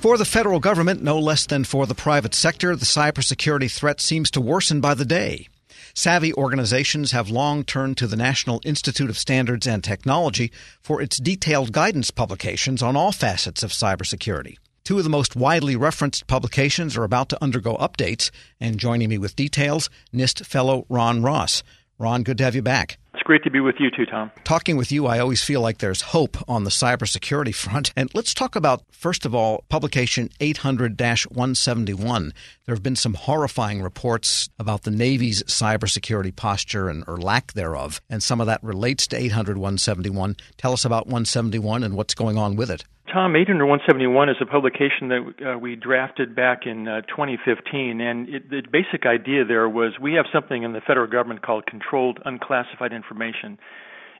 For the federal government, no less than for the private sector, the cybersecurity threat seems to worsen by the day. Savvy organizations have long turned to the National Institute of Standards and Technology for its detailed guidance publications on all facets of cybersecurity. Two of the most widely referenced publications are about to undergo updates, and joining me with details, NIST fellow Ron Ross. Ron, good to have you back. Great to be with you too, Tom. Talking with you, I always feel like there's hope on the cybersecurity front. And let's talk about, first of all, publication 800 171. There have been some horrifying reports about the Navy's cybersecurity posture and or lack thereof, and some of that relates to 800 171. Tell us about 171 and what's going on with it. Tom, 800 171 is a publication that uh, we drafted back in uh, 2015, and it, the basic idea there was we have something in the federal government called controlled unclassified information.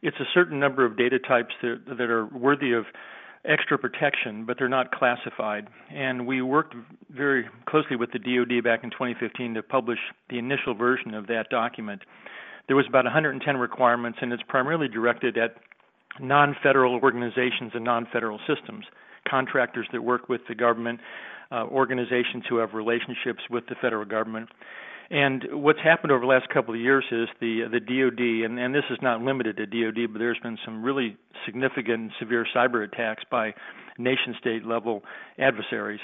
It's a certain number of data types that, that are worthy of extra protection, but they're not classified. And we worked very closely with the DoD back in 2015 to publish the initial version of that document. There was about 110 requirements, and it's primarily directed at non federal organizations and non federal systems, contractors that work with the government, uh, organizations who have relationships with the federal government. And what's happened over the last couple of years is the the DoD, and, and this is not limited to DoD, but there's been some really significant and severe cyber attacks by nation state level adversaries.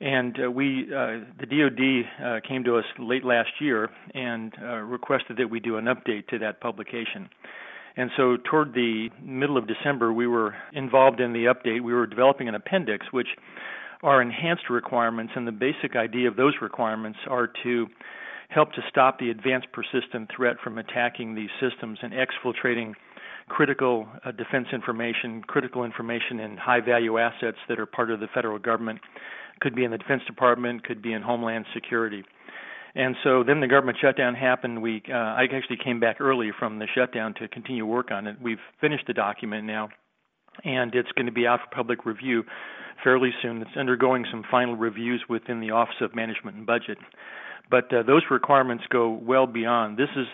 And uh, we, uh, the DoD, uh, came to us late last year and uh, requested that we do an update to that publication. And so, toward the middle of December, we were involved in the update. We were developing an appendix, which are enhanced requirements, and the basic idea of those requirements are to help to stop the advanced persistent threat from attacking these systems and exfiltrating critical uh, defense information, critical information in high value assets that are part of the federal government. Could be in the Defense Department, could be in Homeland Security. And so then the government shutdown happened. We uh, I actually came back early from the shutdown to continue work on it. We've finished the document now, and it's going to be out for public review fairly soon. It's undergoing some final reviews within the Office of Management and Budget. But uh, those requirements go well beyond. This is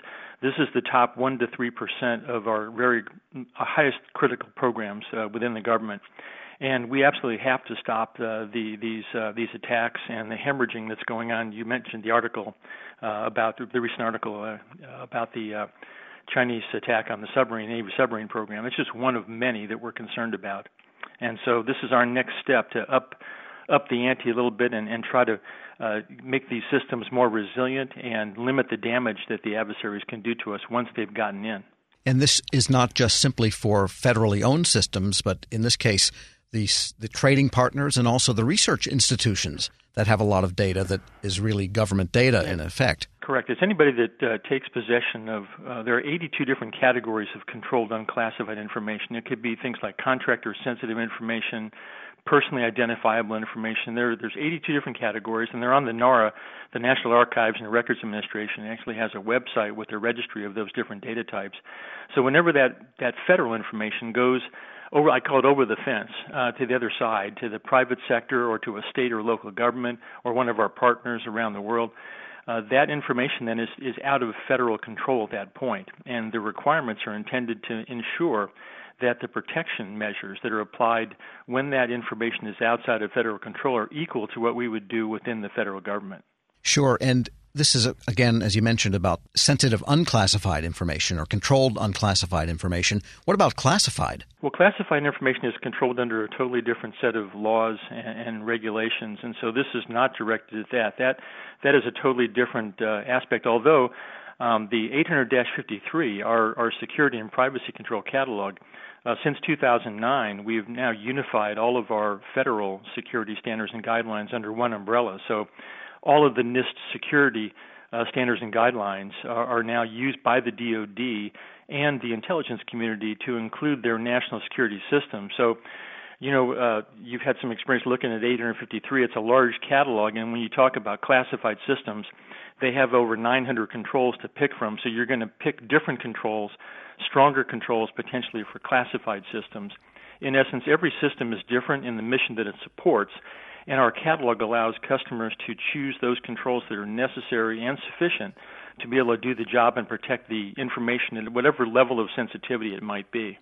this is the top one to three percent of our very uh, highest critical programs uh, within the government and we absolutely have to stop uh, the, these uh, these attacks and the hemorrhaging that's going on. You mentioned the article uh, about the, recent article uh, about the uh, Chinese attack on the submarine Navy submarine program. It's just one of many that we're concerned about, and so this is our next step to up up the ante a little bit and, and try to uh, make these systems more resilient and limit the damage that the adversaries can do to us once they've gotten in. And this is not just simply for federally owned systems, but in this case, the, the trading partners and also the research institutions that have a lot of data that is really government data in effect. Correct. It's anybody that uh, takes possession of, uh, there are 82 different categories of controlled unclassified information. It could be things like contractor sensitive information, personally identifiable information. There, there's 82 different categories, and they're on the NARA, the National Archives and Records Administration. It actually has a website with a registry of those different data types. So whenever that, that federal information goes over I call it over the fence uh, to the other side, to the private sector or to a state or local government or one of our partners around the world. Uh, that information then is, is out of federal control at that point, and the requirements are intended to ensure that the protection measures that are applied when that information is outside of federal control are equal to what we would do within the federal government. Sure, and this is, again, as you mentioned, about sensitive unclassified information or controlled unclassified information. What about classified? Well, classified information is controlled under a totally different set of laws and, and regulations, and so this is not directed at that. That that is a totally different uh, aspect. Although um, the 800-53, our, our security and privacy control catalog, uh, since 2009, we've now unified all of our federal security standards and guidelines under one umbrella. So all of the NIST security uh, standards and guidelines are, are, now used by the DoD and the intelligence community to include their national security system. So, you know, uh, you've had some experience looking at 853. It's a large catalog, and when you talk about classified systems, they have over 900 controls to pick from. So you're going to pick different controls, stronger controls potentially for classified systems. In essence, every system is different in the mission that it supports, and our catalog allows customers to choose those controls that are necessary and sufficient to be able to do the job and protect the information at whatever level of sensitivity it might be.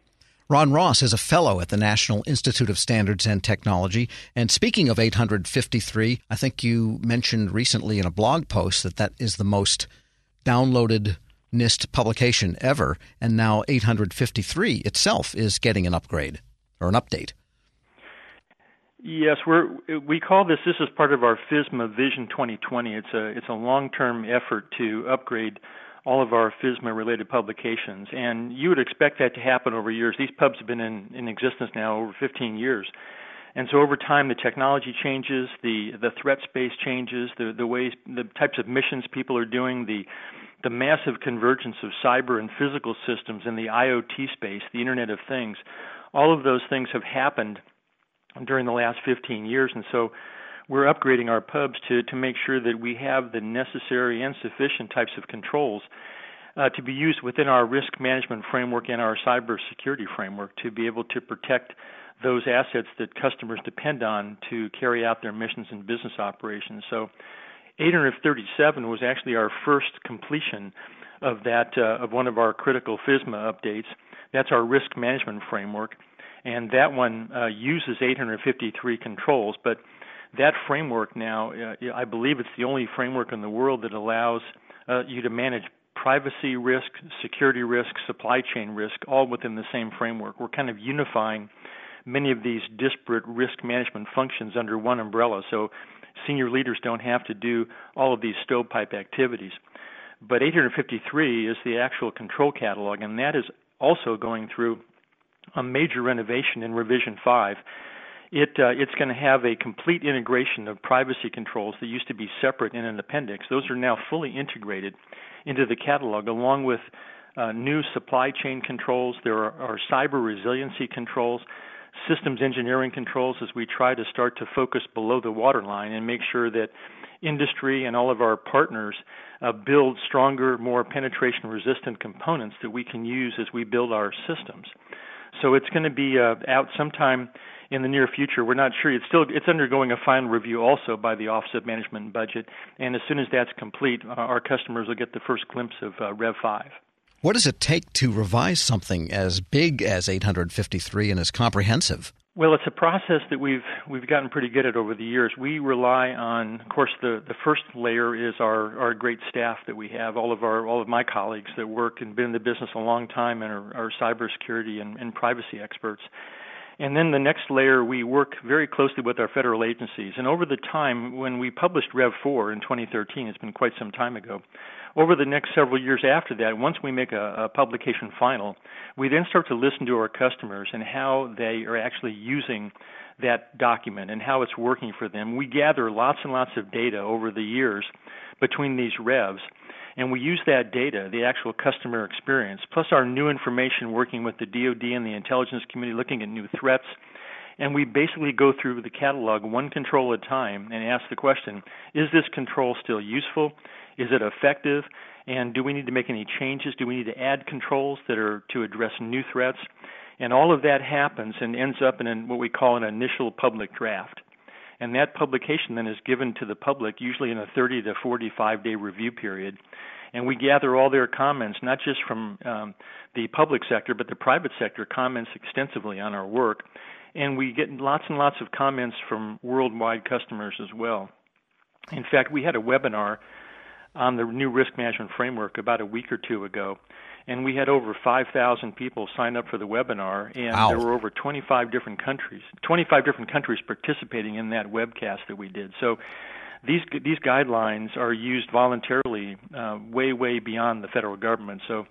Ron Ross is a fellow at the National Institute of Standards and Technology. And speaking of 853, I think you mentioned recently in a blog post that that is the most downloaded NIST publication ever. And now 853 itself is getting an upgrade or an update. Yes, we're we call this. This is part of our FISMA Vision 2020. It's a it's a long-term effort to upgrade all of our FISMA related publications. And you would expect that to happen over years. These pubs have been in, in existence now over 15 years. And so over time, the technology changes, the the threat space changes, the the ways, the types of missions people are doing, the the massive convergence of cyber and physical systems in the IoT space, the Internet of Things. All of those things have happened during the last 15 years, and so we're upgrading our pubs to, to make sure that we have the necessary and sufficient types of controls uh, to be used within our risk management framework and our cybersecurity framework to be able to protect those assets that customers depend on to carry out their missions and business operations. So 837 was actually our first completion of that uh, of one of our critical FISMA updates. That's our risk management framework, and that one uh, uses 853 controls, but that framework now, uh, I believe it's the only framework in the world that allows uh, you to manage privacy risk, security risk, supply chain risk, all within the same framework. We're kind of unifying many of these disparate risk management functions under one umbrella, so senior leaders don't have to do all of these stovepipe activities. But 853 is the actual control catalog, and that is also going through a major renovation in Revision 5 it uh, it's going to have a complete integration of privacy controls that used to be separate in an appendix. Those are now fully integrated into the catalog, along with uh, new supply chain controls. There are, are cyber resiliency controls, systems engineering controls, as we try to start to focus below the waterline and make sure that industry and all of our partners uh, build stronger, more penetration resistant components that we can use as we build our systems. So it's going to be uh, out sometime in the near future. We're not sure. It's still it's undergoing a final review also by the Office of Management and Budget, and as soon as that's complete, uh, our customers will get the first glimpse of uh, Rev 5. What does it take to revise something as big as 853 and as comprehensive? Well, it's a process that we've we've gotten pretty good at over the years. We rely on, of course, the the first layer is our our great staff that we have. All of our all of my colleagues that work and been in the business a long time and are, are cybersecurity and, and privacy experts. And then the next layer, we work very closely with our federal agencies. And over the time, when we published Rev 4 in 2013, it's been quite some time ago, over the next several years after that, once we make a, a publication final, we then start to listen to our customers and how they are actually using that document and how it's working for them. We gather lots and lots of data over the years between these revs and we use that data, the actual customer experience, plus our new information working with the DoD and the intelligence community looking at new threats. And we basically go through the catalog one control at a time and ask the question Is this control still useful? Is it effective? And do we need to make any changes? Do we need to add controls that are to address new threats? And all of that happens and ends up in what we call an initial public draft. And that publication then is given to the public, usually in a 30 to 45 day review period and we gather all their comments, not just from um, the public sector, but the private sector comments extensively on our work, and we get lots and lots of comments from worldwide customers as well. In fact, we had a webinar on the new risk management framework about a week or two ago, and we had over 5,000 people sign up for the webinar, and wow. there were over 25 different countries, 25 different countries participating in that webcast that we did. So these these guidelines are used voluntarily, uh, way way beyond the federal government. So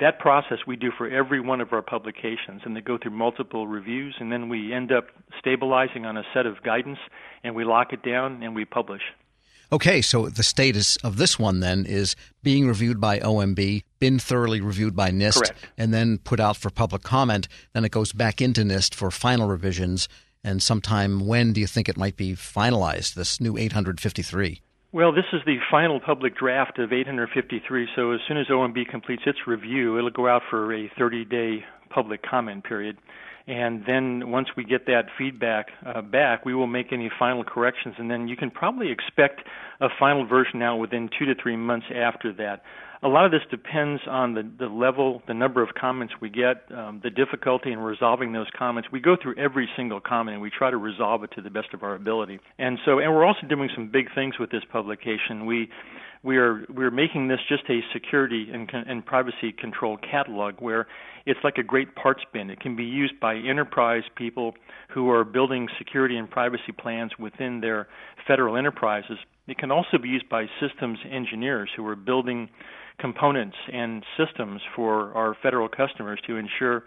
that process we do for every one of our publications, and they go through multiple reviews, and then we end up stabilizing on a set of guidance, and we lock it down and we publish. Okay, so the status of this one then is being reviewed by OMB, been thoroughly reviewed by NIST, Correct. and then put out for public comment. Then it goes back into NIST for final revisions and sometime when do you think it might be finalized, this new 853? Well, this is the final public draft of 853, so as soon as OMB completes its review, it'll go out for a 30 day public comment period. And then once we get that feedback uh, back, we will make any final corrections, and then you can probably expect a final version out within two to three months after that. A lot of this depends on the, the level, the number of comments we get, um, the difficulty in resolving those comments. We go through every single comment and we try to resolve it to the best of our ability. And so, and we're also doing some big things with this publication. We we are we are making this just a security and, and privacy control catalog where it's like a great parts bin. It can be used by enterprise people who are building security and privacy plans within their federal enterprises. It can also be used by systems engineers who are building components and systems for our federal customers to ensure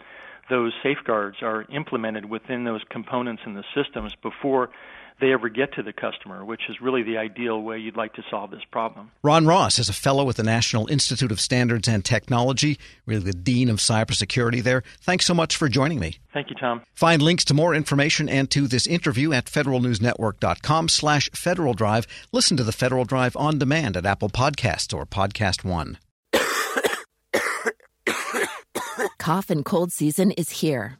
those safeguards are implemented within those components and the systems before they ever get to the customer, which is really the ideal way you'd like to solve this problem. Ron Ross is a fellow at the National Institute of Standards and Technology, really the dean of cybersecurity there. Thanks so much for joining me. Thank you, Tom. Find links to more information and to this interview at federalnewsnetwork.com slash Federal Drive. Listen to the Federal Drive on demand at Apple Podcasts or Podcast One. Cough and cold season is here.